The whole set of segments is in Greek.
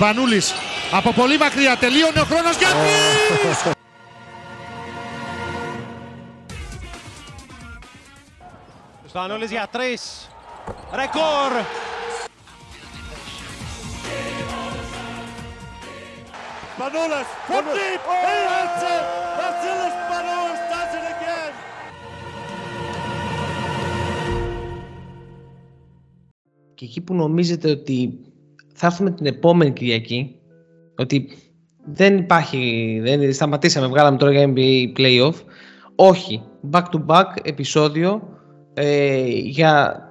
Σπανούλης από πολύ μακριά τελείωνε ο χρόνος για Σπανούλης για τρεις. Ρεκόρ. Spanolas from deep. He hits it. Vasilis Spanolas does it again. Και εκεί που νομίζετε ότι θα έρθουμε την επόμενη Κυριακή, ότι δεν υπάρχει, δεν σταματήσαμε, βγάλαμε τώρα για NBA Playoff. Όχι, back to back επεισόδιο ε, για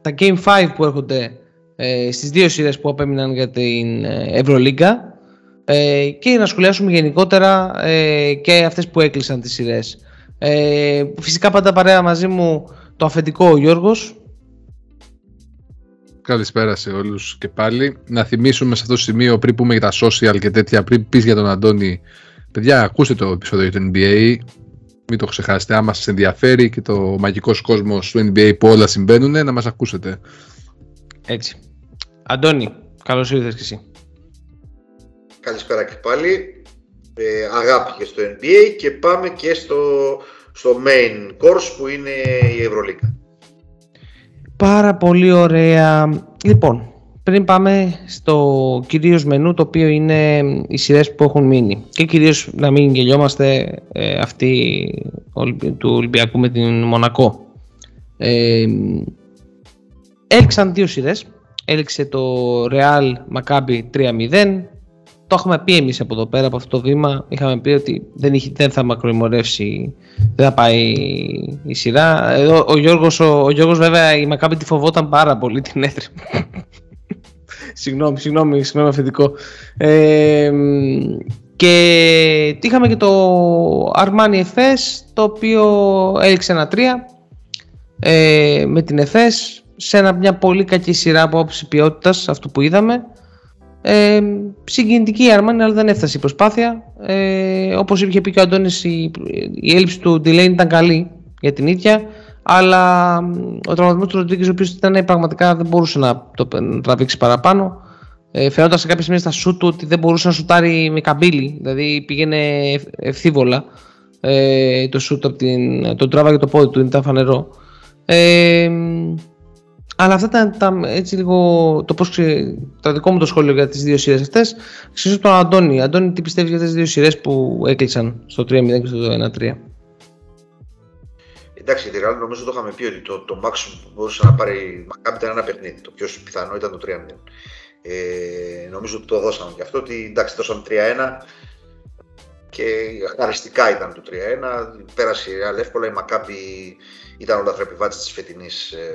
τα Game 5 που έρχονται ε, στις δύο σειρές που απέμειναν για την ε, Ευρωλίγκα ε, και να σχολιάσουμε γενικότερα ε, και αυτές που έκλεισαν τις σειρές. Ε, φυσικά πάντα παρέα μαζί μου το αφεντικό ο Γιώργος. Καλησπέρα σε όλους και πάλι. Να θυμίσουμε σε αυτό το σημείο πριν πούμε για τα social και τέτοια, πριν πεις για τον Αντώνη, παιδιά ακούστε το επεισόδιο για το NBA, μην το ξεχάσετε, άμα σας ενδιαφέρει και το μαγικός κόσμος του NBA που όλα συμβαίνουν, να μας ακούσετε. Έτσι. Αντώνη, καλώς ήρθες και εσύ. Καλησπέρα και πάλι. Ε, αγάπη και στο NBA και πάμε και στο, στο main course που είναι η Ευρωλίγκα. Πάρα πολύ ωραία. Λοιπόν, πριν πάμε στο κυρίως μενού το οποίο είναι οι σειρές που έχουν μείνει και κυρίως να μην γελιόμαστε ε, αυτή του Ολυμπιακού με την Μονακό. Ε, έλξαν δύο σειρές. Έλξε το Real Maccabi 3-0 το έχουμε πει εμείς από εδώ πέρα, από αυτό το βήμα. Είχαμε πει ότι δεν, είχε, δεν θα μακροημορεύσει, δεν θα πάει η σειρά. Εδώ, ο, Γιώργος, ο, ο Γιώργος βέβαια η Μακάμπη τη φοβόταν πάρα πολύ την έτρεπε. συγγνώμη, συγγνώμη, συγγνώμη αφεντικό. Ε, και είχαμε και το Armani FS το οποίο έληξε ένα τρία ε, με την FS σε ένα, μια πολύ κακή σειρά από όψη ποιότητας αυτό που είδαμε ε, συγκινητική η Αρμάνι, αλλά δεν έφτασε η προσπάθεια. Ε, Όπως είχε πει και ο Αντώνης, η, η έλλειψη του Delaney ήταν καλή για την ίδια. Αλλά ο τραυματισμός του Ροντρίγκη, ο οποίος ήταν πραγματικά δεν μπορούσε να το να τραβήξει παραπάνω. Ε, φαινόταν σε κάποια σημεία στα σουτ ότι δεν μπορούσε να σουτάρει με καμπύλη. Δηλαδή πήγαινε ευθύβολα ε, το σουτ από την. Τον τράβαγε το πόδι του, ήταν φανερό. Ε, αλλά αυτά ήταν τα, έτσι λίγο το πώς το δικό μου το σχόλιο για τις δύο σειρές αυτές. Ξέρω τον Αντώνη. Αντώνη, τι πιστεύεις για τις δύο σειρές που έκλεισαν στο 3-0 και στο 1-3. Εντάξει, τη Real νομίζω το είχαμε πει ότι το, το maximum που μπορούσε να πάρει η Μακάμπη ήταν ένα παιχνίδι. Το πιο πιθανό ήταν το 3-0. Ε, νομίζω ότι το δώσαμε και αυτό. Ότι εντάξει, δώσαμε 3-1 και χαριστικά ήταν το 3-1. Πέρασε η Real εύκολα. Η Μακάμπη ήταν ο λαθρεπιβάτης της φετινής ε,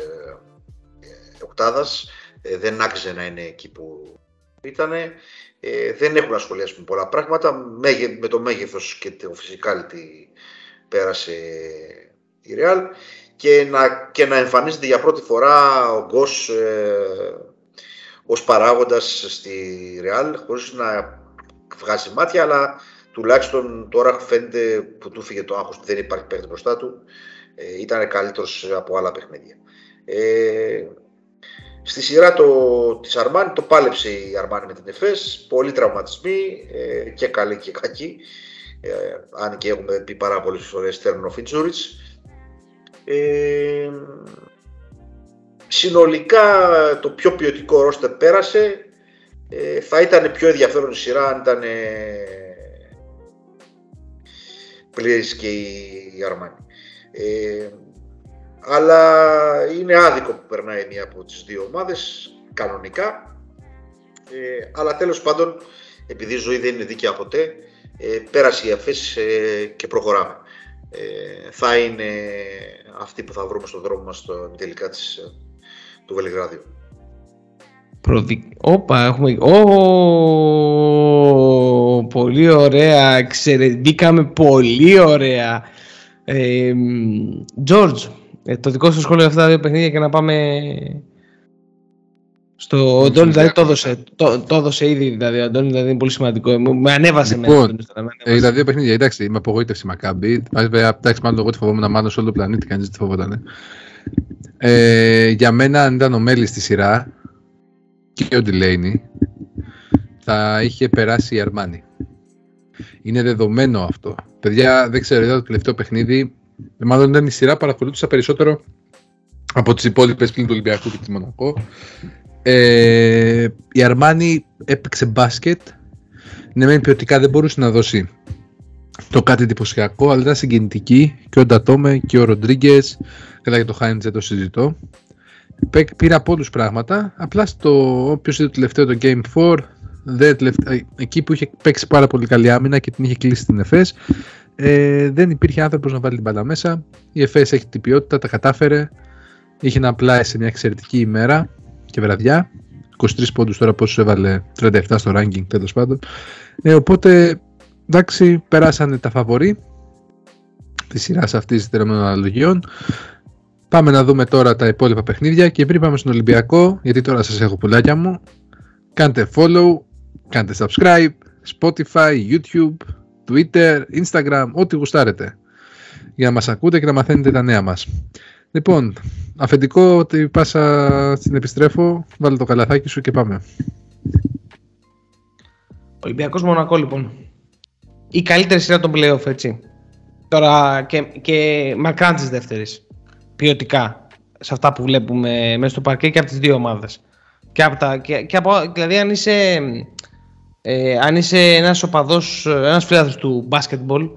οκτάδας, ε, δεν άξιζε να είναι εκεί που ήταν. Ε, δεν έχουν ασχολιάσει με πολλά πράγματα. Με το μέγεθος και το physicality πέρασε η Real και να, και να εμφανίζεται για πρώτη φορά ο Γκος ε, ως παράγοντας στη Real χωρίς να βγάζει μάτια αλλά τουλάχιστον τώρα φαίνεται που του φύγε το άγχος δεν υπάρχει παίκτη μπροστά του ε, ήταν καλύτερος από άλλα παιχνίδια. Ε, Στη σειρά το, της Αρμάνι το πάλεψε η Αρμάνι με την Εφές, πολλοί τραυματισμοί ε, και καλοί και κακοί, ε, αν και έχουμε πει πάρα πολλές φορές τέρμινο Φιντζούριτς. Ε, συνολικά το πιο ποιοτικό ρόστερ πέρασε, ε, θα ήταν πιο ενδιαφέρον η σειρά αν ήταν ε, πλήρης και η Αρμάνι. Ε, αλλά είναι άδικο που περνάει μία από τις δύο ομάδες, κανονικά. Ε, αλλά τέλος πάντων, επειδή η ζωή δεν είναι δίκαια ποτέ, ε, πέρασε η αφές ε, και προχωράμε. Ε, θα είναι αυτή που θα βρούμε στον δρόμο μας στο τελικά της, ε, του Βελιγράδιου. Προδι... Όπα, έχουμε... Ω, πολύ ωραία, εξαιρετήκαμε πολύ ωραία. Ε, George, ε, το δικό σου σχόλιο για αυτά τα δύο παιχνίδια και να πάμε στο ο Αντώνη δηλαδή το έδωσε, το, το έδωσε ήδη δηλαδή, ο Αντώνη δηλαδή είναι πολύ σημαντικό. Με ανέβασε λοιπόν, με. Ε, τα δύο παιχνίδια, εντάξει, με απογοήτευση Μακάμπη. Εντάξει, μάλλον εγώ τη φοβόμουν μάλλον σε όλο το πλανήτη, κανείς δεν τη φοβόταν. Ε, για μένα, αν ήταν ο Μέλης στη σειρά και ο Ντιλέινι, θα είχε περάσει η Αρμάνη. Είναι δεδομένο αυτό. Παιδιά, δεν ξέρω, είδα το τελευταίο παιχνίδι. Μάλλον ήταν η σειρά, παρακολούθησα περισσότερο από τις υπόλοιπες πλήν του Ολυμπιακού και της Μονακό. Ε, η Αρμάνη έπαιξε μπάσκετ. Ναι, μεν ποιοτικά δεν μπορούσε να δώσει το κάτι εντυπωσιακό, αλλά ήταν συγκινητική και ο Ντατόμε και ο Ροντρίγκες. Καλά για το Χάιντζε το συζητώ. Πήρα από όλους πράγματα. Απλά στο όποιος είδε το τελευταίο το Game 4, δεν, εκεί που είχε παίξει πάρα πολύ καλή άμυνα και την είχε κλείσει την ΕΦΕΣ, ε, δεν υπήρχε άνθρωπος να βάλει την μπάλα μέσα. Η ΕΦΕΣ έχει την ποιότητα, τα κατάφερε. Είχε ένα πλάι σε μια εξαιρετική ημέρα και βραδιά. 23 πόντους τώρα πόσο έβαλε 37 στο ranking τέλος πάντων. Ε, οπότε εντάξει περάσανε τα φαβορή της σειράς αυτής των αναλογιών. Πάμε να δούμε τώρα τα υπόλοιπα παιχνίδια και πριν πάμε στον Ολυμπιακό, γιατί τώρα σας έχω πουλάκια μου, κάντε follow, κάντε subscribe, Spotify, YouTube, Twitter, Instagram, ό,τι γουστάρετε για να μας ακούτε και να μαθαίνετε τα νέα μας. Λοιπόν, αφεντικό ότι πάσα στην επιστρέφω, βάλε το καλαθάκι σου και πάμε. Ολυμπιακός Μονακό λοιπόν. Η καλύτερη σειρά των playoff έτσι. Τώρα και, και μακράν της δεύτερης. Ποιοτικά. Σε αυτά που βλέπουμε μέσα στο παρκέ και από τις δύο ομάδες. Και από τα, και, και από, δηλαδή αν είσαι, ε, αν είσαι ένας οπαδός, ένας φιλάθρος του basketball,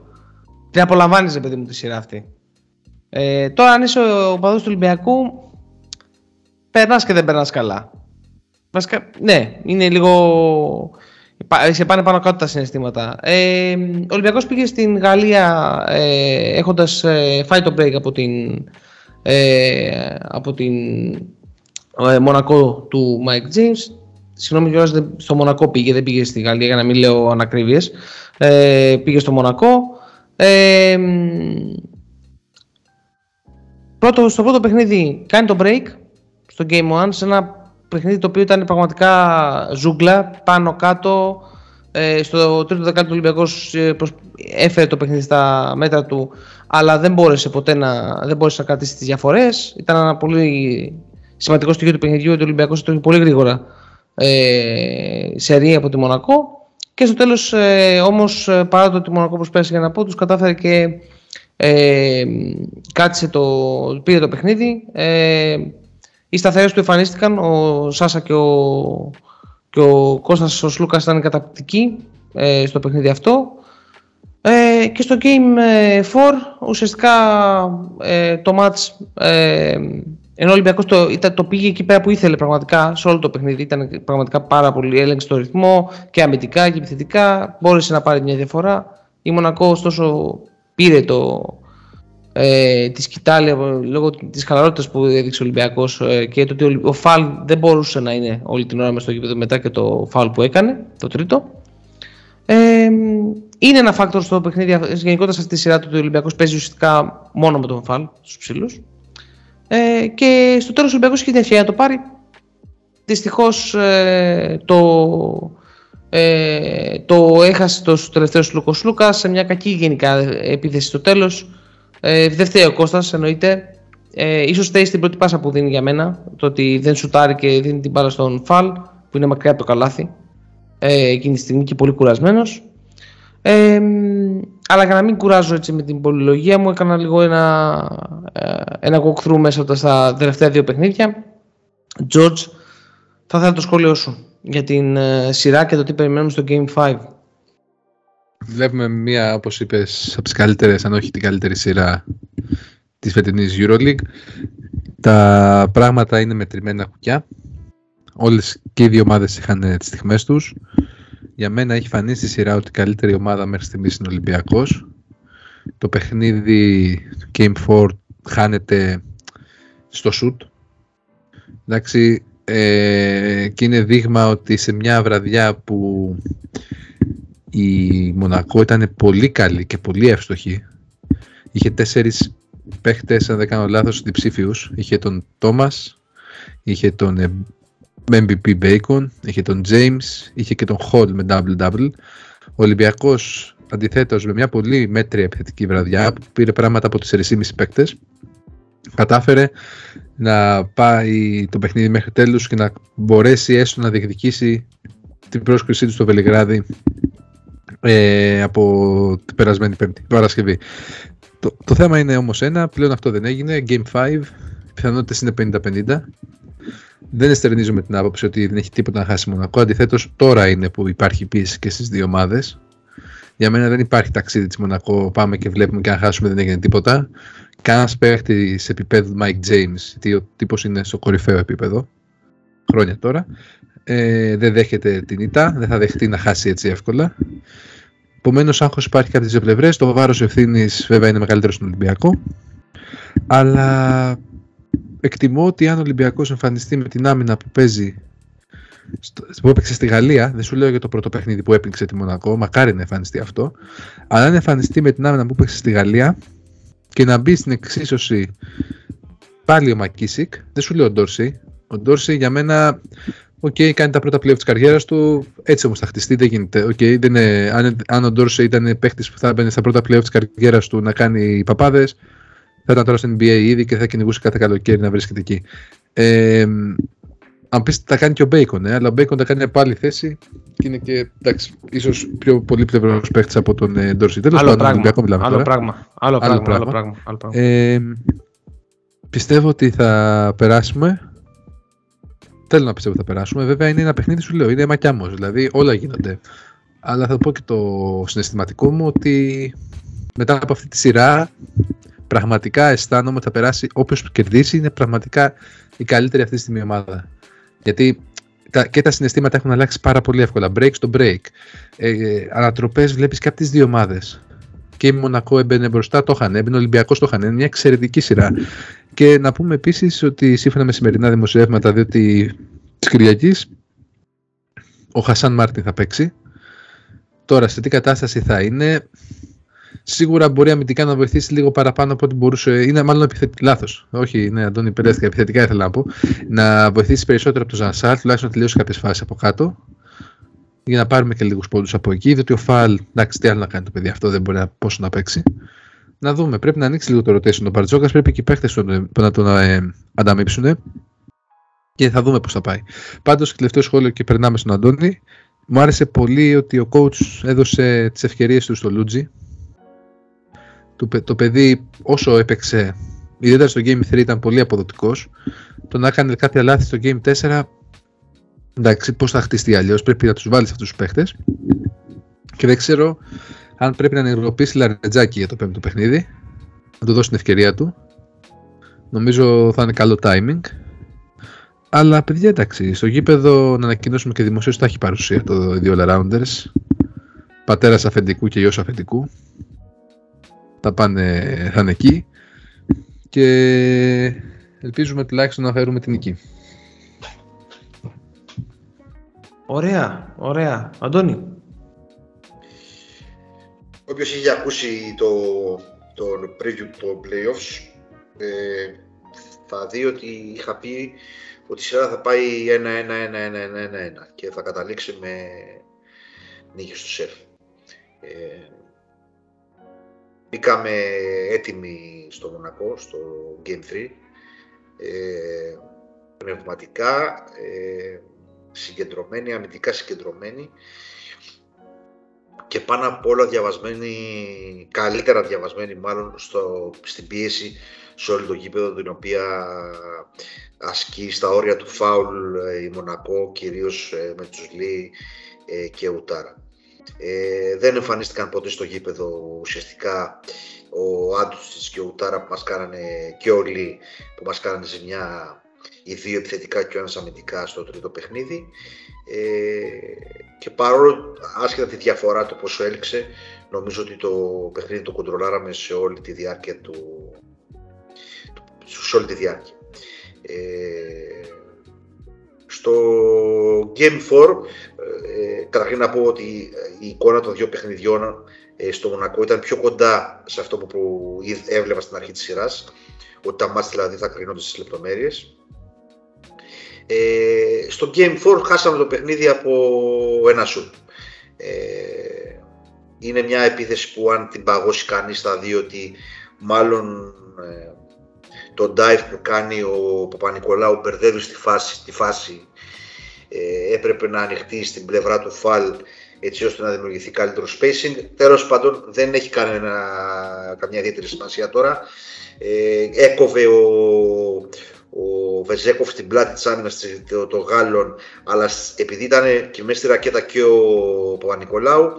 την απολαμβάνεις παιδί μου τη σειρά αυτή. Ε, τώρα αν είσαι ο παδός του Ολυμπιακού περνάς και δεν περνάς καλά. Βασικά, ναι, είναι λίγο... Σε πάνε πάνω κάτω τα συναισθήματα. Ε, ο Ολυμπιακός πήγε στην Γαλλία ε, έχοντας ε, φάει το break από την, ε, από την ε, Μονακό του Mike James. Συγγνώμη κιόλας, στο Μονακό πήγε, δεν πήγε στη Γαλλία για να μην λέω ανακρίβειες. Ε, πήγε στο Μονακό. Ε, Πρώτο, στο πρώτο παιχνίδι κάνει το break στο Game 1 σε ένα παιχνίδι το οποίο ήταν πραγματικά ζούγκλα πάνω κάτω. Ε, στο τρίτο δεκάλεπτο Ολυμπιακός ε, έφερε το παιχνίδι στα μέτρα του αλλά δεν μπόρεσε ποτέ να, δεν μπόρεσε να κρατήσει τις διαφορές. Ήταν ένα πολύ σημαντικό στοιχείο του παιχνιδιού ότι ο Ολυμπιακός το πολύ γρήγορα ε, σε από τη Μονακό και στο τέλος ε, όμως ε, παρά το ότι η Μονακό προσπέρασε για να πω τους κατάφερε και ε, κάτσε το, πήρε το παιχνίδι. Ε, οι σταθερές του εμφανίστηκαν. Ο Σάσα και ο, και ο Κώστας ο Σλούκας ήταν καταπληκτικοί ε, στο παιχνίδι αυτό. Ε, και στο Game 4 ε, ουσιαστικά ε, το match ε, ενώ ο Ολυμπιακός το, το πήγε εκεί πέρα που ήθελε πραγματικά σε όλο το παιχνίδι. Ήταν πραγματικά πάρα πολύ έλεγξε το ρυθμό και αμυντικά και επιθετικά. Μπόρεσε να πάρει μια διαφορά. Η Μονακό ωστόσο πήρε το, ε, τη σκητάλη λόγω της χαλαρότητας που έδειξε ο Ολυμπιακός ε, και το ότι ο Φαλ δεν μπορούσε να είναι όλη την ώρα μες στο γήπεδο μετά και το Φαλ που έκανε, το τρίτο. Ε, είναι ένα φάκτορ στο παιχνίδι, γενικότερα σε αυτή τη σειρά του ο Ολυμπιακός παίζει ουσιαστικά μόνο με τον Φαλ στους ψηλούς. Ε, και στο τέλος ο Ολυμπιακός είχε την ευκαιρία να το πάρει. Δυστυχώς ε, το, ε, το έχασε το τελευταίο Λούκο Λούκας σε μια κακή γενικά επίθεση στο τέλος. Ε, δεν φταίει ο Κώστας, εννοείται. Ε, ίσως φταίει στην πρώτη πάσα που δίνει για μένα. Το ότι δεν σουτάρει και δίνει την μπάλα στον Φαλ που είναι μακριά από το καλάθι. Ε, εκείνη τη στιγμή και πολύ κουρασμένος. Ε, αλλά για να μην κουράζω έτσι με την πολυλογία μου, έκανα λίγο ένα, ε, ένα walkthrough μέσα στα τελευταία δύο παιχνίδια. George, θα ήθελα το σχόλιο σου για την ε, σειρά και το τι περιμένουμε στο Game 5. Βλέπουμε μία, όπως είπες, από τις καλύτερες, αν όχι την καλύτερη σειρά της φετινής EuroLeague. Τα πράγματα είναι μετρημένα κουκιά. Όλες και οι δύο ομάδες είχαν ε, τις στιγμές τους. Για μένα έχει φανεί στη σειρά ότι η καλύτερη ομάδα μέχρι στιγμής είναι ο Ολυμπιακός. Το παιχνίδι Game 4 χάνεται στο shoot. Εντάξει, ε, και είναι δείγμα ότι σε μια βραδιά που η Μονακό ήταν πολύ καλή και πολύ εύστοχη είχε τέσσερις παίχτες αν δεν κάνω λάθος διψήφιους είχε τον Τόμας είχε τον MVP Bacon είχε τον James είχε και τον Hall με double-double ο Ολυμπιακός αντιθέτως με μια πολύ μέτρια επιθετική βραδιά που πήρε πράγματα από τις 4,5 παίκτες κατάφερε να πάει το παιχνίδι μέχρι τέλους και να μπορέσει έστω να διεκδικήσει την πρόσκλησή του στο Βελιγράδι ε, από την περασμένη Πέμπτη, Παρασκευή. Το, το θέμα είναι όμως ένα, πλέον αυτό δεν έγινε. Game 5, οι πιθανότητες είναι 50-50. Δεν εστερνίζω με την άποψη ότι δεν έχει τίποτα να χάσει Μονακό. Αντιθέτως, τώρα είναι που υπάρχει πίεση και στις δύο ομάδες. Για μένα δεν υπάρχει ταξίδι της Μονακό. Πάμε και βλέπουμε και αν χάσουμε δεν έγινε τίποτα. Κανένας παίχτης σε επίπεδο Mike James, γιατί ο τύπος είναι στο κορυφαίο επίπεδο. Χρόνια τώρα. Ε, δεν δέχεται την ήττα, δεν θα δεχτεί να χάσει έτσι εύκολα. Επομένως, άγχος υπάρχει και από τι δύο πλευρές. Το βάρος ευθύνης βέβαια είναι μεγαλύτερο στον Ολυμπιακό. Αλλά εκτιμώ ότι αν ο Ολυμπιακός εμφανιστεί με την άμυνα που παίζει που έπαιξε στη Γαλλία, δεν σου λέω για το πρώτο παιχνίδι που έπαιξε τη Μονακό, μακάρι να εμφανιστεί αυτό, αλλά αν εμφανιστεί με την άμυνα που έπαιξε στη Γαλλία και να μπει στην εξίσωση πάλι ο Μακίσικ, δεν σου λέω ο Ντόρσι. Ο Ντόρσι για μένα, ok, okay, κάνει τα πρώτα πλοία της καριέρας του, έτσι όμως θα χτιστεί, δεν γίνεται. Okay, δεν είναι, αν, αν ο Ντόρσι ήταν παίχτη που θα μπαίνει στα πρώτα πλοία της καριέρας του να κάνει παπάδες, θα ήταν τώρα στην NBA ήδη και θα κυνηγούσε κάθε καλοκαίρι να βρίσκεται εκεί. Ε, αν πεις τα κάνει και ο Μπέικον, ε, αλλά ο Μπέικον τα κάνει από άλλη θέση και είναι και εντάξει, ίσως πιο πολύπλευρο παίχτη από τον ε, Ντόρσι. Τέλος πάντων, Ολυμπιακό μιλάμε. Άλλο τώρα. πράγμα. Άλλο, άλλο πράγμα. Άλλο πράγμα. Άλλο πράγμα. Ε, πιστεύω ότι θα περάσουμε. Θέλω να πιστεύω ότι θα περάσουμε. Βέβαια είναι ένα παιχνίδι, σου λέω, είναι μακιάμο. Δηλαδή όλα γίνονται. Αλλά θα πω και το συναισθηματικό μου ότι μετά από αυτή τη σειρά πραγματικά αισθάνομαι ότι θα περάσει όποιος κερδίσει είναι πραγματικά η καλύτερη αυτή τη στιγμή ομάδα. Γιατί τα, και τα συναισθήματα έχουν αλλάξει πάρα πολύ εύκολα. Break στο break. Ε, Ανατροπές βλέπεις και από τις δύο ομάδες. Και η Μονακό έμπαινε μπροστά, το είχαν. Έμπαινε ο Ολυμπιακός, το είχαν. Είναι μια εξαιρετική σειρά. Και να πούμε επίσης ότι σύμφωνα με σημερινά δημοσιεύματα, διότι της Κυριακής ο Χασάν Μάρτιν θα παίξει. Τώρα, σε τι κατάσταση θα είναι, σίγουρα μπορεί αμυντικά να βοηθήσει λίγο παραπάνω από ό,τι μπορούσε. Είναι μάλλον επιθετικά. Λάθος. Όχι, ναι, Αντώνη, περέστηκα. Επιθετικά ήθελα να πω. Να βοηθήσει περισσότερο από τον Ζανσάρ, τουλάχιστον να τελειώσει κάποιες φάσεις από κάτω. Για να πάρουμε και λίγους πόντους από εκεί. Διότι ο Φαλ, εντάξει, τι άλλο να κάνει το παιδί αυτό, δεν μπορεί να, πόσο να παίξει. Να δούμε. Πρέπει να ανοίξει λίγο το rotation. Ο Μπαρτζόκας πρέπει και οι παίχτε να τον ε, ανταμείψουν. Και θα δούμε πώς θα πάει. Πάντως, τελευταίο σχόλιο και περνάμε στον Αντώνη. Μου άρεσε πολύ ότι ο coach έδωσε τις ευκαιρίες του στο Λούτζι το, το παιδί όσο έπαιξε, ιδιαίτερα στο Game 3 ήταν πολύ αποδοτικός, το να έκανε κάποια λάθη στο Game 4, εντάξει πώς θα χτιστεί αλλιώς, πρέπει να τους βάλεις αυτούς τους παίχτες και δεν ξέρω αν πρέπει να ενεργοποιήσει λαρετζάκι για το πέμπτο παιχνίδι, να του δώσει την ευκαιρία του. Νομίζω θα είναι καλό timing. Αλλά παιδιά εντάξει, στο γήπεδο να ανακοινώσουμε και δημοσίως θα έχει παρουσία το δύο All-Rounders. Πατέρας αφεντικού και γιος αφεντικού θα πάνε, θα είναι εκεί και ελπίζουμε τουλάχιστον να φέρουμε την νική. Ωραία, ωραία. Αντώνη. Όποιος έχει ακούσει το, το preview του playoffs ε, θα δει ότι είχα πει ότι η σειρά θα πάει 1-1-1-1-1-1 και θα καταλήξει με νίκη στο σεφ. Ε, Μπήκαμε έτοιμοι στο Μονακό, στο Game 3. Ε, πνευματικά, ε, συγκεντρωμένοι, αμυντικά συγκεντρωμένοι και πάνω απ' όλα διαβασμένοι, καλύτερα διαβασμένοι μάλλον στο, στην πίεση σε όλο το γήπεδο την οποία ασκεί στα όρια του φάουλ ε, η Μονακό κυρίως ε, με τους Λί ε, και Ουτάρα. Ε, δεν εμφανίστηκαν ποτέ στο γήπεδο ουσιαστικά ο Άντουτσιτς και ο Ουτάρα που μας κάνανε και όλοι που μας κάνανε ζημιά οι δύο επιθετικά και ο ένας αμυντικά στο τρίτο παιχνίδι ε, και παρόλο άσχετα τη διαφορά το πόσο έλξε νομίζω ότι το παιχνίδι το κοντρολάραμε σε όλη τη διάρκεια του σε όλη τη διάρκεια. Ε, στο Game 4, ε, καταρχήν να πω ότι η εικόνα των δύο παιχνιδιών ε, στο Μονακό ήταν πιο κοντά σε αυτό που, που έβλεπα στην αρχή της σειράς, ότι τα μάτια δηλαδή θα κρίνονται στις λεπτομέρειες. Ε, στο Game 4 χάσαμε το παιχνίδι από ένα σουτ. Ε, είναι μια επίθεση που αν την παγώσει κανείς θα δει ότι μάλλον ε, το dive που κάνει ο Παπα-Νικολάου μπερδεύει στη φάση, τη φάση ε, έπρεπε να ανοιχτεί στην πλευρά του Φαλ έτσι ώστε να δημιουργηθεί καλύτερο spacing. Τέλος πάντων δεν έχει κανένα, καμιά ιδιαίτερη σημασία τώρα. Ε, έκοβε ο, ο Βεζέκοφ στην πλάτη της άμυνας των το Γάλλων αλλά επειδή ήταν και μέσα στη ρακέτα και ο Παπα-Νικολάου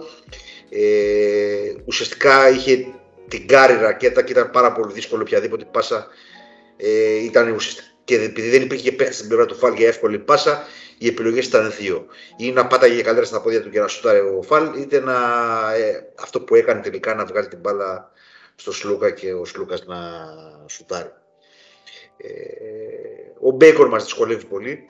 ε, ουσιαστικά είχε την κάρη ρακέτα και ήταν πάρα πολύ δύσκολο οποιαδήποτε πάσα ε, ήταν ουσιαστικά και επειδή δεν υπήρχε παίχτη στην πλευρά του Φαλ για εύκολη πάσα, οι επιλογές ήταν δύο. Ή να πάταγε καλύτερα στα πόδια του και να σουτάρει ο Φαλ, είτε να, ε, αυτό που έκανε τελικά να βγάλει την μπάλα στο Σλούκα και ο Σλούκας να σουτάρει. Ε, ο Μπέικορ μας δυσκολεύει πολύ.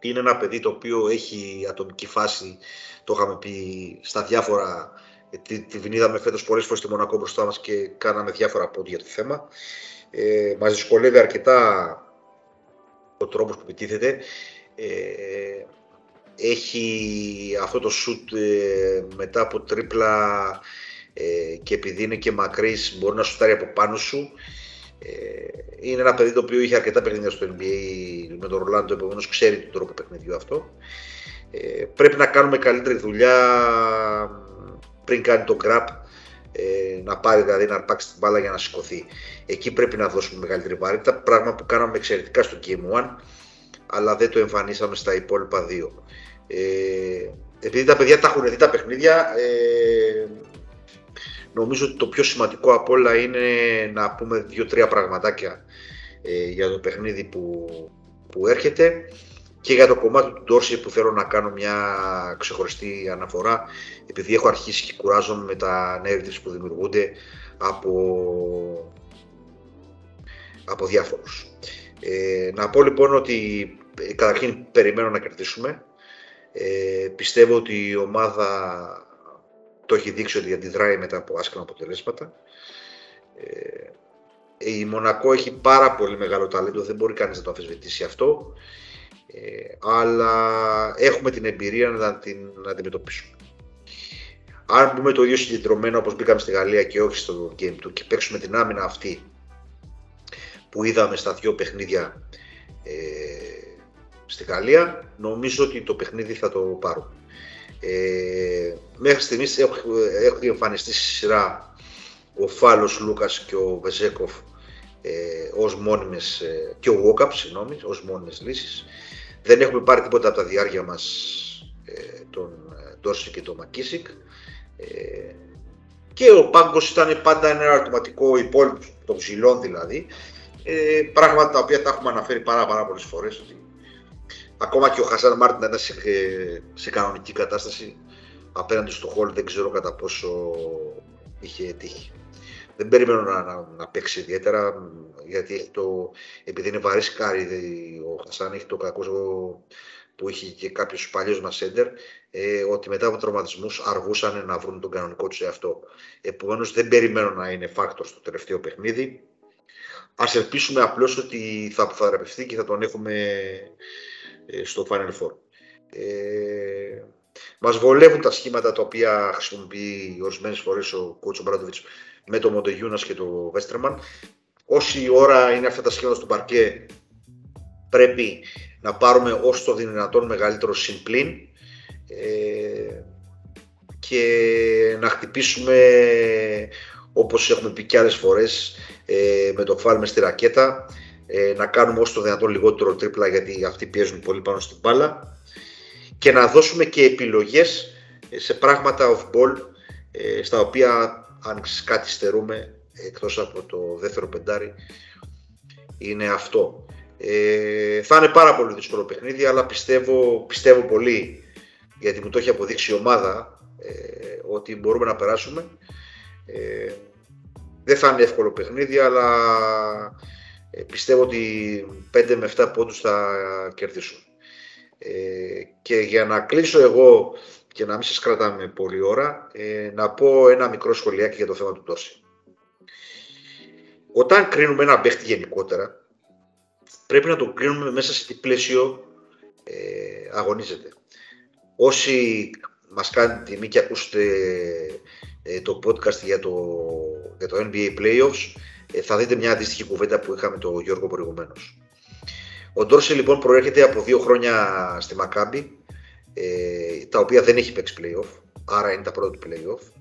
Είναι ένα παιδί το οποίο έχει ατομική φάση, το είχαμε πει στα διάφορα, ε, τη, τη είδαμε φέτος πολλές φορές στη Μονακό μπροστά μας και κάναμε διάφορα πόντια για το θέμα. Ε, μας δυσκολεύει αρκετά ο τρόπος που επιτίθεται. Ε, έχει αυτό το σουτ ε, μετά από τρίπλα ε, και επειδή είναι και μακρύς μπορεί να σουτάρει από πάνω σου. Ε, είναι ένα παιδί το οποίο είχε αρκετά παιχνίδια στο NBA με τον Ρολάντο, επομένως ξέρει τον τρόπο παιχνιδιού αυτό. Ε, πρέπει να κάνουμε καλύτερη δουλειά πριν κάνει το grab ε, να πάρει δηλαδή να αρπάξει την μπάλα για να σηκωθεί. Εκεί πρέπει να δώσουμε μεγαλύτερη βαρύτητα, πράγμα που κάναμε εξαιρετικά στο Game 1, αλλά δεν το εμφανίσαμε στα υπόλοιπα δύο. Ε, επειδή τα παιδιά τα έχουν δει τα παιχνίδια, ε, νομίζω ότι το πιο σημαντικό από όλα είναι να πούμε δύο-τρία πραγματάκια ε, για το παιχνίδι που, που έρχεται και για το κομμάτι του Ντόρση που θέλω να κάνω μια ξεχωριστή αναφορά επειδή έχω αρχίσει και κουράζομαι με τα narratives που δημιουργούνται από, από διάφορους. Ε, να πω λοιπόν ότι ε, καταρχήν περιμένω να κερδίσουμε. Ε, πιστεύω ότι η ομάδα το έχει δείξει ότι αντιδράει μετά από άσχημα αποτελέσματα. Ε, η Μονακό έχει πάρα πολύ μεγάλο ταλέντο, δεν μπορεί κανείς να το αμφισβητήσει αυτό. Ε, αλλά έχουμε την εμπειρία να την να αντιμετωπίσουμε. Αν μπούμε το ίδιο συγκεντρωμένο όπως μπήκαμε στη Γαλλία και όχι στο game του και παίξουμε την άμυνα αυτή που είδαμε στα δύο παιχνίδια ε, στη Γαλλία, νομίζω ότι το παιχνίδι θα το πάρουμε. Ε, μέχρι στιγμής έχουν εμφανιστεί στη σειρά ο Φάλος Λούκας και ο Βεζέκοφ ε, ως μόνιμες, ε, και ο Βόκαπ, συγγνώμη, ως μόνιμες λύσεις. Δεν έχουμε πάρει τίποτα από τα διάρκεια μας ε, τον ε, Ντόρση και τον Μακίσικ. Ε, και ο πάγκος ήταν πάντα ένα ερωτηματικό υπόλοιπο των ψηλών δηλαδή. Ε, πράγματα τα οποία τα έχουμε αναφέρει πάρα, πάρα πολλές φορές. Ότι ακόμα και ο Χασάν Μάρτιν ήταν σε, σε κανονική κατάσταση απέναντι στο χώρο δεν ξέρω κατά πόσο είχε τύχει. Δεν περιμένω να, να, να παίξει ιδιαίτερα γιατί έχει το, επειδή είναι βαρύ κάρι ο Χασάν έχει το κακό που είχε και κάποιο παλιό μας έντερ, ε, ότι μετά από τραυματισμούς αργούσαν να βρουν τον κανονικό τους εαυτό. Επομένως, δεν περιμένω να είναι φάκτορ στο τελευταίο παιχνίδι. Α ελπίσουμε απλώς ότι θα θεραπευτεί και θα τον έχουμε ε, στο Final Four. Ε, Μας βολεύουν τα σχήματα τα οποία χρησιμοποιεί ορισμένες φορές ο Κότσο Μπράντοβιτς με το Μοντεγιούνα και το Βέστρεμαν. Όση ώρα είναι αυτά τα σχήματα στο παρκέ, πρέπει να πάρουμε όσο το δυνατόν μεγαλύτερο συμπλήν ε, και να χτυπήσουμε όπως έχουμε πει και άλλες φορές ε, με το φάλ στη ρακέτα ε, να κάνουμε όσο το δυνατόν λιγότερο τρίπλα γιατί αυτοί πιέζουν πολύ πάνω στην μπάλα και να δώσουμε και επιλογές σε πράγματα off-ball στα οποία αν κάτι στερούμε εκτός από το δεύτερο πεντάρι είναι αυτό. Ε, θα είναι πάρα πολύ δύσκολο παιχνίδι, αλλά πιστεύω, πιστεύω πολύ, γιατί μου το έχει αποδείξει η ομάδα, ε, ότι μπορούμε να περάσουμε. Ε, δεν θα είναι εύκολο παιχνίδι, αλλά ε, πιστεύω ότι 5 με 7 πόντους θα κερδίσουν. Ε, και για να κλείσω εγώ και να μην σας κρατάμε πολλή ώρα, ε, να πω ένα μικρό σχολιάκι για το θέμα του Τόση. Όταν κρίνουμε ένα παίχτη γενικότερα, πρέπει να το κρίνουμε μέσα σε τι πλαίσιο ε, αγωνίζεται. Όσοι μας κάνετε τιμή και ακούσετε ε, το podcast για το, για το NBA Playoffs, ε, θα δείτε μια αντίστοιχη κουβέντα που είχαμε το Γιώργο προηγουμένως. Ο Ντόρση λοιπόν προέρχεται από δύο χρόνια στη Μακάμπη, ε, τα οποία δεν έχει παίξει playoff, άρα είναι τα πρώτα του playoff.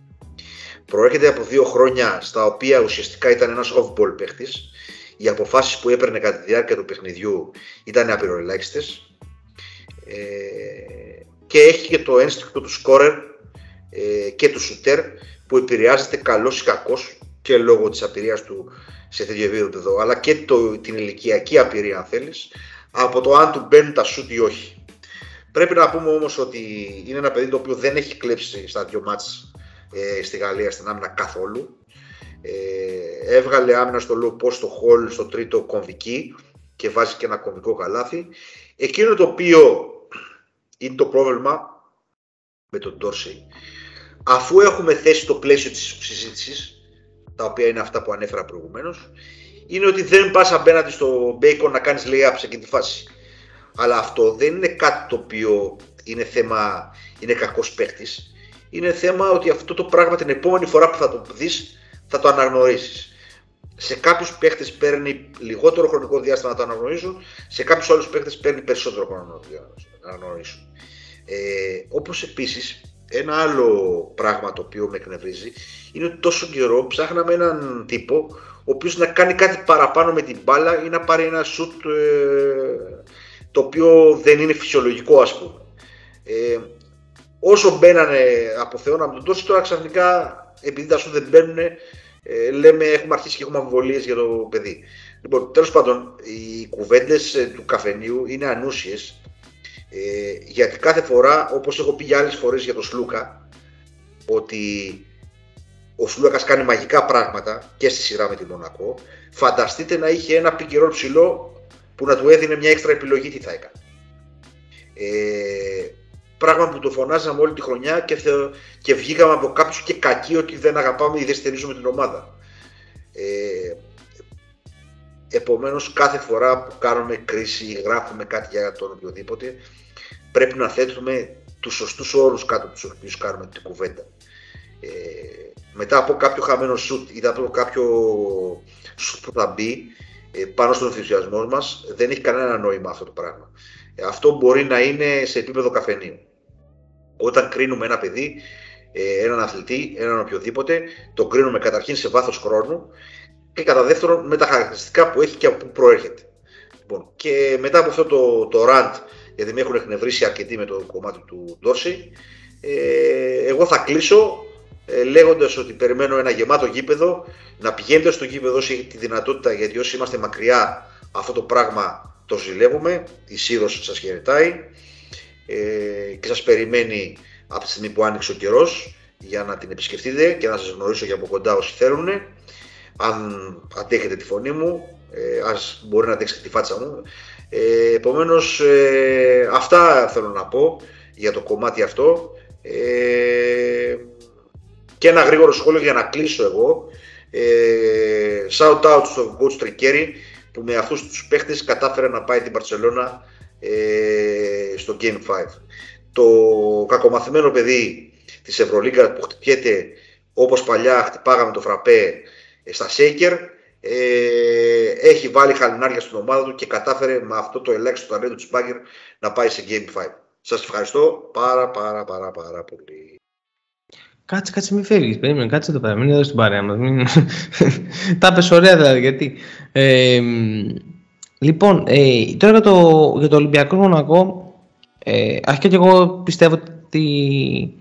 Προέρχεται από δύο χρόνια στα οποία ουσιαστικά ήταν ένας off-ball παίχτης. Οι αποφάσεις που έπαιρνε κατά τη διάρκεια του παιχνιδιού ήταν απειροελάχιστες. Ε, και έχει και το ένστικτο του σκόρερ ε, και του σουτέρ που επηρεάζεται καλός ή κακός και λόγω της απειρίας του σε τέτοιο επίπεδο, αλλά και το, την ηλικιακή απειρία, αν θέλεις, από το αν του μπαίνουν τα σουτ ή όχι. Πρέπει να πούμε όμως ότι είναι ένα παιδί το οποίο δεν έχει κλέψει στα δύο μάτς ε, στη Γαλλία στην άμυνα καθόλου. Ε, έβγαλε άμυνα στο low post στο hall στο τρίτο κομβική και βάζει και ένα κομβικό καλάθι. Εκείνο το οποίο είναι το πρόβλημα με τον Τόρση, αφού έχουμε θέσει το πλαίσιο της συζήτησης, τα οποία είναι αυτά που ανέφερα προηγουμένως, είναι ότι δεν πας απέναντι στο Bacon να κάνεις lay-up σε εκείνη τη φάση. Αλλά αυτό δεν είναι κάτι το οποίο είναι θέμα, είναι κακός παίχτης. Είναι θέμα ότι αυτό το πράγμα την επόμενη φορά που θα το δεις θα το αναγνωρίσεις. Σε κάποιους παίχτε παίρνει λιγότερο χρονικό διάστημα να το αναγνωρίσουν, σε κάποιους άλλους παίχτε παίρνει περισσότερο χρόνο να το αναγνωρίσουν. Ε, Όπως επίσης ένα άλλο πράγμα το οποίο με εκνευρίζει είναι ότι τόσο καιρό ψάχναμε έναν τύπο ο οποίος να κάνει κάτι παραπάνω με την μπάλα ή να πάρει ένα σουτ ε, το οποίο δεν είναι φυσιολογικό ας πούμε. Ε, όσο μπαίνανε από Θεό από τον τόσο τώρα ξαφνικά επειδή τα σουτ δεν μπαίνουν ε, λέμε έχουμε αρχίσει και έχουμε αμφιβολίες για το παιδί. Λοιπόν, τέλος πάντων, οι κουβέντες ε, του καφενείου είναι ανούσιες ε, γιατί κάθε φορά, όπως έχω πει για άλλες φορές για τον Σλούκα, ότι ο Σλούκας κάνει μαγικά πράγματα και στη σειρά με τη Μονακό, φανταστείτε να είχε ένα πικερό ψηλό που να του έδινε μια έξτρα επιλογή τι θα έκανε. Ε, πράγμα που το φωνάζαμε όλη τη χρονιά και, θε, και βγήκαμε από κάποιους και κακοί ότι δεν αγαπάμε ή δεν στηρίζουμε την ομάδα. Ε, Επομένως κάθε φορά που κάνουμε κρίση ή γράφουμε κάτι για τον οποιοδήποτε πρέπει να θέτουμε τους σωστούς όρους κάτω από τους οποίους κάνουμε την κουβέντα. Ε, μετά από κάποιο χαμένο σουτ ή από κάποιο σουτ που θα μπει ε, πάνω στον ενθουσιασμό μας δεν έχει κανένα νόημα αυτό το πράγμα. Ε, αυτό μπορεί να είναι σε επίπεδο καφενείου. Όταν κρίνουμε ένα παιδί, ε, έναν αθλητή, έναν οποιοδήποτε, το κρίνουμε καταρχήν σε βάθος χρόνου και κατά δεύτερον με τα χαρακτηριστικά που έχει και από πού προέρχεται. Λοιπόν, και μετά από αυτό το, το rant, γιατί με έχουν εκνευρίσει αρκετοί με το κομμάτι του Ντόρση, ε, εγώ θα κλείσω ε, λέγοντας ότι περιμένω ένα γεμάτο γήπεδο, να πηγαίνετε στο γήπεδο όσοι έχετε τη δυνατότητα, γιατί όσοι είμαστε μακριά αυτό το πράγμα το ζηλεύουμε, η Σύρος σας χαιρετάει ε, και σας περιμένει από τη στιγμή που άνοιξε ο καιρός για να την επισκεφτείτε και να σας γνωρίσω και από κοντά όσοι θέλουν αν αντέχετε τη φωνή μου, ε, ας μπορεί να αντέξετε τη φάτσα μου. Ε, επομένως, ε, αυτά θέλω να πω για το κομμάτι αυτό. Ε, και ένα γρήγορο σχόλιο για να κλείσω εγώ. Ε, shout out στον coach Τρικέρι που με αυτούς τους παίχτες κατάφερε να πάει την Παρσελώνα ε, στο Game 5. Το κακομαθημένο παιδί της Ευρωλίγκα που χτυπιέται όπως παλιά χτυπάγαμε το φραπέ ε, στα Shaker ε, έχει βάλει χαλινάρια στην ομάδα του και κατάφερε με αυτό το ελάχιστο ταλέντο του Σπάγκερ να πάει σε Game 5. Σας ευχαριστώ πάρα πάρα πάρα πάρα πολύ. Κάτσε, κάτσε, μην φεύγεις. Περίμενε, κάτσε εδώ πέρα. Μην εδώ στην παρέα μας. Μην... Τα πες ωραία δηλαδή, γιατί. Ε, λοιπόν, ε, τώρα για το, για το Ολυμπιακό Μονακό, ε, αρχικά και εγώ πιστεύω ότι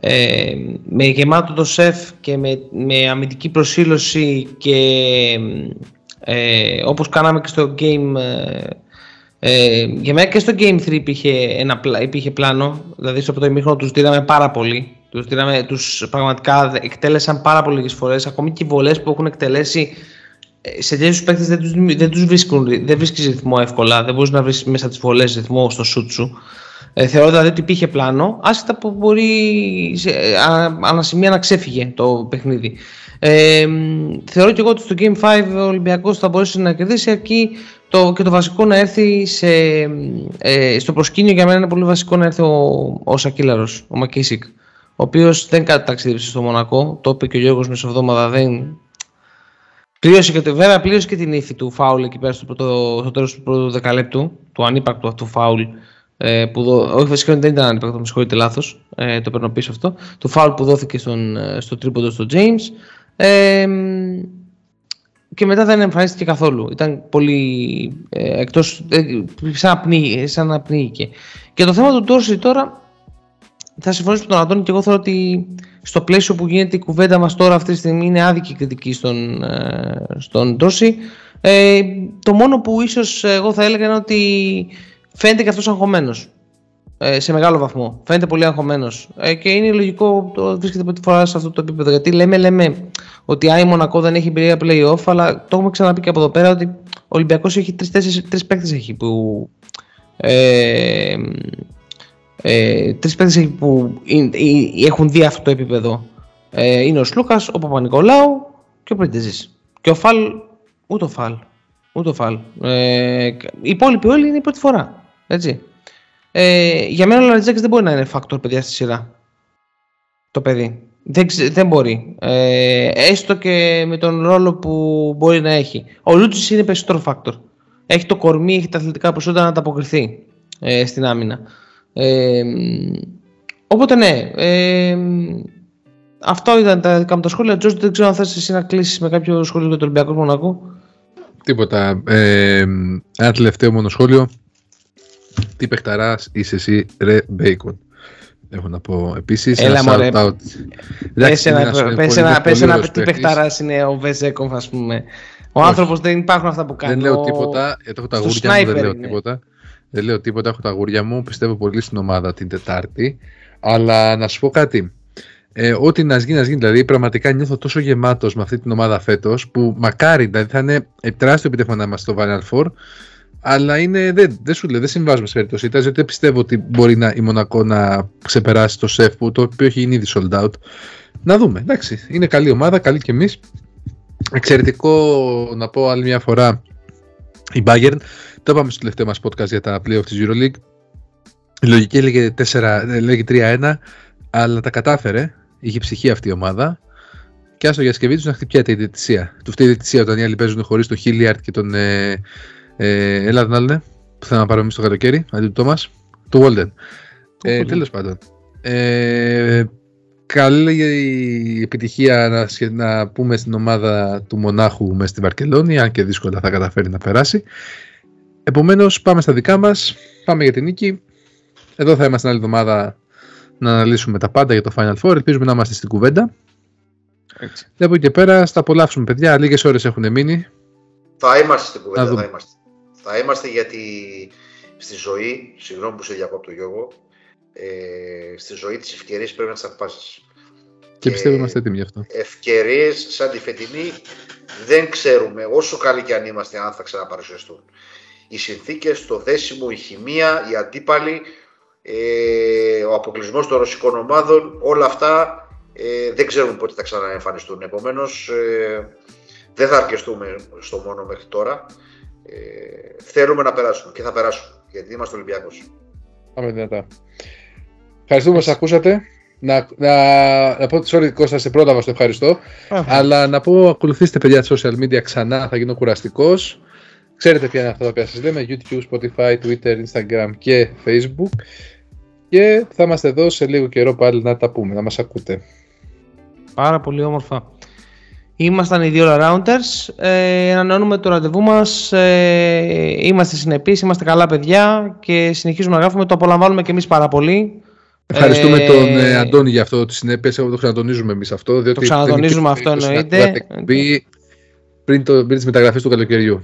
ε, με γεμάτο το σεφ και με, με αμυντική προσήλωση και ε, όπως κάναμε και στο game ε, για μένα και στο Game 3 υπήρχε, ένα, υπήρχε πλάνο δηλαδή στο πρώτο ημίχρονο τους δίναμε πάρα πολύ τους, δίναμε, τους πραγματικά εκτέλεσαν πάρα πολλές φορές ακόμη και οι βολές που έχουν εκτελέσει σε τέτοιους παίκτες δεν τους δεν τους βρίσκουν, δεν βρίσκεις ρυθμό εύκολα. Δεν μπορείς να βρεις μέσα τις βολές ρυθμό στο σουτ σου. Ε, θεωρώ δηλαδή ότι υπήρχε πλάνο, άσχετα που μπορεί σε, ανασημεία να ξέφυγε το παιχνίδι. Ε, θεωρώ και εγώ ότι στο Game 5 ο Ολυμπιακός θα μπορέσει να κερδίσει αρκεί το, και το βασικό να έρθει σε, ε, στο προσκήνιο για μένα είναι πολύ βασικό να έρθει ο, ο Σακίλαρος, ο Μακίσικ ο οποίος δεν ταξίδεψε στο Μονακό, το είπε και ο Γιώργος μεσοβδόμαδα δεν, Πλήρωσε και το, βέβαια πλήρωσε και την ύφη του φάουλ εκεί πέρα στο, πρώτο, στο τέλος του πρώτου δεκαλέπτου, του ανύπαρκτου αυτού φάουλ. Ε, που δω, όχι βασικά δεν ήταν ανύπαρκτο, με συγχωρείτε λάθος, ε, το παίρνω πίσω αυτό. Το φάουλ που δόθηκε στον, ε, στο τρίποντο στο James. Ε, και μετά δεν εμφανίστηκε καθόλου. Ήταν πολύ ε, εκτός, ε, σαν, να πνίγει, σαν να πνίγηκε. Και το θέμα του Ντόρση τώρα, θα συμφωνήσω με τον Αντώνη και εγώ θέλω ότι στο πλαίσιο που γίνεται η κουβέντα μας τώρα αυτή τη στιγμή είναι άδικη κριτική στον, ε, στον Ντόρση. Ε, το μόνο που ίσως εγώ θα έλεγα είναι ότι φαίνεται και αυτός αγχωμένος. Ε, σε μεγάλο βαθμό. Φαίνεται πολύ αγχωμένος. Ε, και είναι λογικό το βρίσκεται πρώτη φορά σε αυτό το επίπεδο. Γιατί λέμε, λέμε ότι η Μονακό δεν έχει εμπειρία playoff, αλλά το έχουμε ξαναπεί και από εδώ πέρα ότι ο Ολυμπιακός έχει τρεις παίκτες έχει που. Ε, ε, τρεις παίκτες έχει που έχουν δει αυτό το επίπεδο. Ε, είναι ο Σλούκας, ο Παπα-Νικολάου και ο Πριντεζή. Και ο Φαλ, ούτε ο Φαλ. Ούτε ο Φαλ. Ε, οι υπόλοιποι όλοι είναι η πρώτη φορά. Έτσι. Ε, για μένα ο Λαριτζάκης δεν μπορεί να είναι factor παιδιά στη σειρά. Το παιδί. Δεν, δεν μπορεί. Ε, έστω και με τον ρόλο που μπορεί να έχει. Ο Λούτσι είναι περισσότερο factor. Έχει το κορμί, έχει τα αθλητικά προσόντα να ανταποκριθεί ε, στην άμυνα. Ε, οπότε ναι. Ε, αυτό ήταν τα δικά μου τα σχόλια. Τζος, δεν ξέρω αν θες εσύ να κλείσεις με κάποιο σχόλιο για το Ολυμπιακό Μονακό. Τίποτα. Ε, ένα τελευταίο μόνο σχόλιο. Τι παιχταράς είσαι εσύ, ρε Μπέικον. Έχω να πω επίσης. Έλα μωρέ. Πες ένα, πες ένα τι παιχταράς είναι ο Βεζέκοφ, ας πούμε. Ο άνθρωπος δεν υπάρχουν αυτά που κάνει. Δεν λέω τίποτα. Έχω τα γούρια μου, δεν λέω τίποτα. Δεν λέω τίποτα. Έχω τα γούρια μου. Πιστεύω πολύ στην ομάδα την Τετάρτη. Αλλά να σου πω κάτι. Ε, ό,τι να γίνει, να γίνει. Δηλαδή, πραγματικά νιώθω τόσο γεμάτος με αυτή την ομάδα φέτος που μακάρι δηλαδή, θα είναι τεράστιο επιτεύγμα να είμαστε στο Final Four. Αλλά είναι, δεν, δεν σου λέει, δεν συμβάζουμε σε περίπτωση. γιατί δεν πιστεύω ότι μπορεί να, η Μονακό να ξεπεράσει το σεφ που το οποίο έχει γίνει ήδη sold out. Να δούμε. Εντάξει, είναι καλή ομάδα, καλή κι εμείς. Εξαιρετικό να πω άλλη μια φορά η Bayern. Το είπαμε στο τελευταίο μας podcast για τα playoff της Euroleague. Η λογική έλεγε, 4, λέγε 3-1, αλλά τα κατάφερε. Είχε ψυχή αυτή η ομάδα. Και άστο για σκευή του να χτυπιέται η διαιτησία. Του φταίει η διαιτησία όταν οι άλλοι παίζουν χωρίς τον Χίλιαρτ και τον ε, ε, έλα τον άλλο, που θα να πάρουμε εμείς το καλοκαίρι, αντί του Τόμας, του Βόλτεν. Ε, Τέλος πάντων. Ε, καλή επιτυχία να, να πούμε στην ομάδα του Μονάχου μες στη Βαρκελόνη, αν και δύσκολα θα καταφέρει να περάσει. Επομένως, πάμε στα δικά μας. Πάμε για την νίκη. Εδώ θα είμαστε την άλλη εβδομάδα να αναλύσουμε τα πάντα για το Final Four. Ελπίζουμε να είμαστε στην κουβέντα. Έτσι. Και από εκεί και πέρα, στα απολαύσουμε, παιδιά. Λίγες ώρες έχουν μείνει. Θα είμαστε στην κουβέντα, θα είμαστε. Θα είμαστε γιατί στη ζωή, συγγνώμη που σε διακόπτω Γιώργο, ε, στη ζωή της ευκαιρίας πρέπει να τις αρπάσεις. Και πιστεύω είμαστε έτοιμοι γι' αυτό. Ευκαιρίες σαν τη φετινή δεν ξέρουμε όσο καλοί και αν είμαστε αν θα ξαναπαρουσιαστούν. Οι συνθήκες, το δέσιμο, η χημεία, οι αντίπαλοι, ε, ο αποκλεισμός των ρωσικών ομάδων, όλα αυτά ε, δεν ξέρουμε πότε θα ξαναεμφανιστούν. Επομένως, ε, δεν θα αρκεστούμε στο μόνο μέχρι τώρα ε, θέλουμε να περάσουμε και θα περάσουμε γιατί είμαστε Ολυμπιακός. Πάμε δυνατά. Ευχαριστούμε που σας ακούσατε. Να, να, να πω sorry Κώστα σε πρώτα μας το ευχαριστώ. Αλλά να πω ακολουθήστε παιδιά social media ξανά θα γίνω κουραστικός. Ξέρετε ποια είναι αυτά τα οποία σας λέμε YouTube, Spotify, Twitter, Instagram και Facebook. Και θα είμαστε εδώ σε λίγο καιρό πάλι να τα πούμε, να μας ακούτε. Πάρα πολύ όμορφα Ήμασταν οι δύο rounders. Ε, ανανεώνουμε το ραντεβού μας. Ε, είμαστε συνεπείς, είμαστε καλά παιδιά και συνεχίζουμε να γράφουμε. Το απολαμβάνουμε και εμείς πάρα πολύ. Ευχαριστούμε ε, τον ε, Αντώνη για αυτό τη συνέπεια. Εγώ το ξανατονίζουμε εμείς αυτό. Διότι το ξανατονίζουμε αυτό εννοείται. Πριν, το, πριν τις μεταγραφές του καλοκαιριού.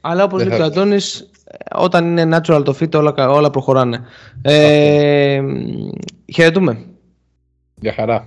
Αλλά όπως λέει ο Αντώνης, όταν είναι natural το fit, όλα, όλα προχωράνε. Ε, χαιρετούμε. Για χαρά.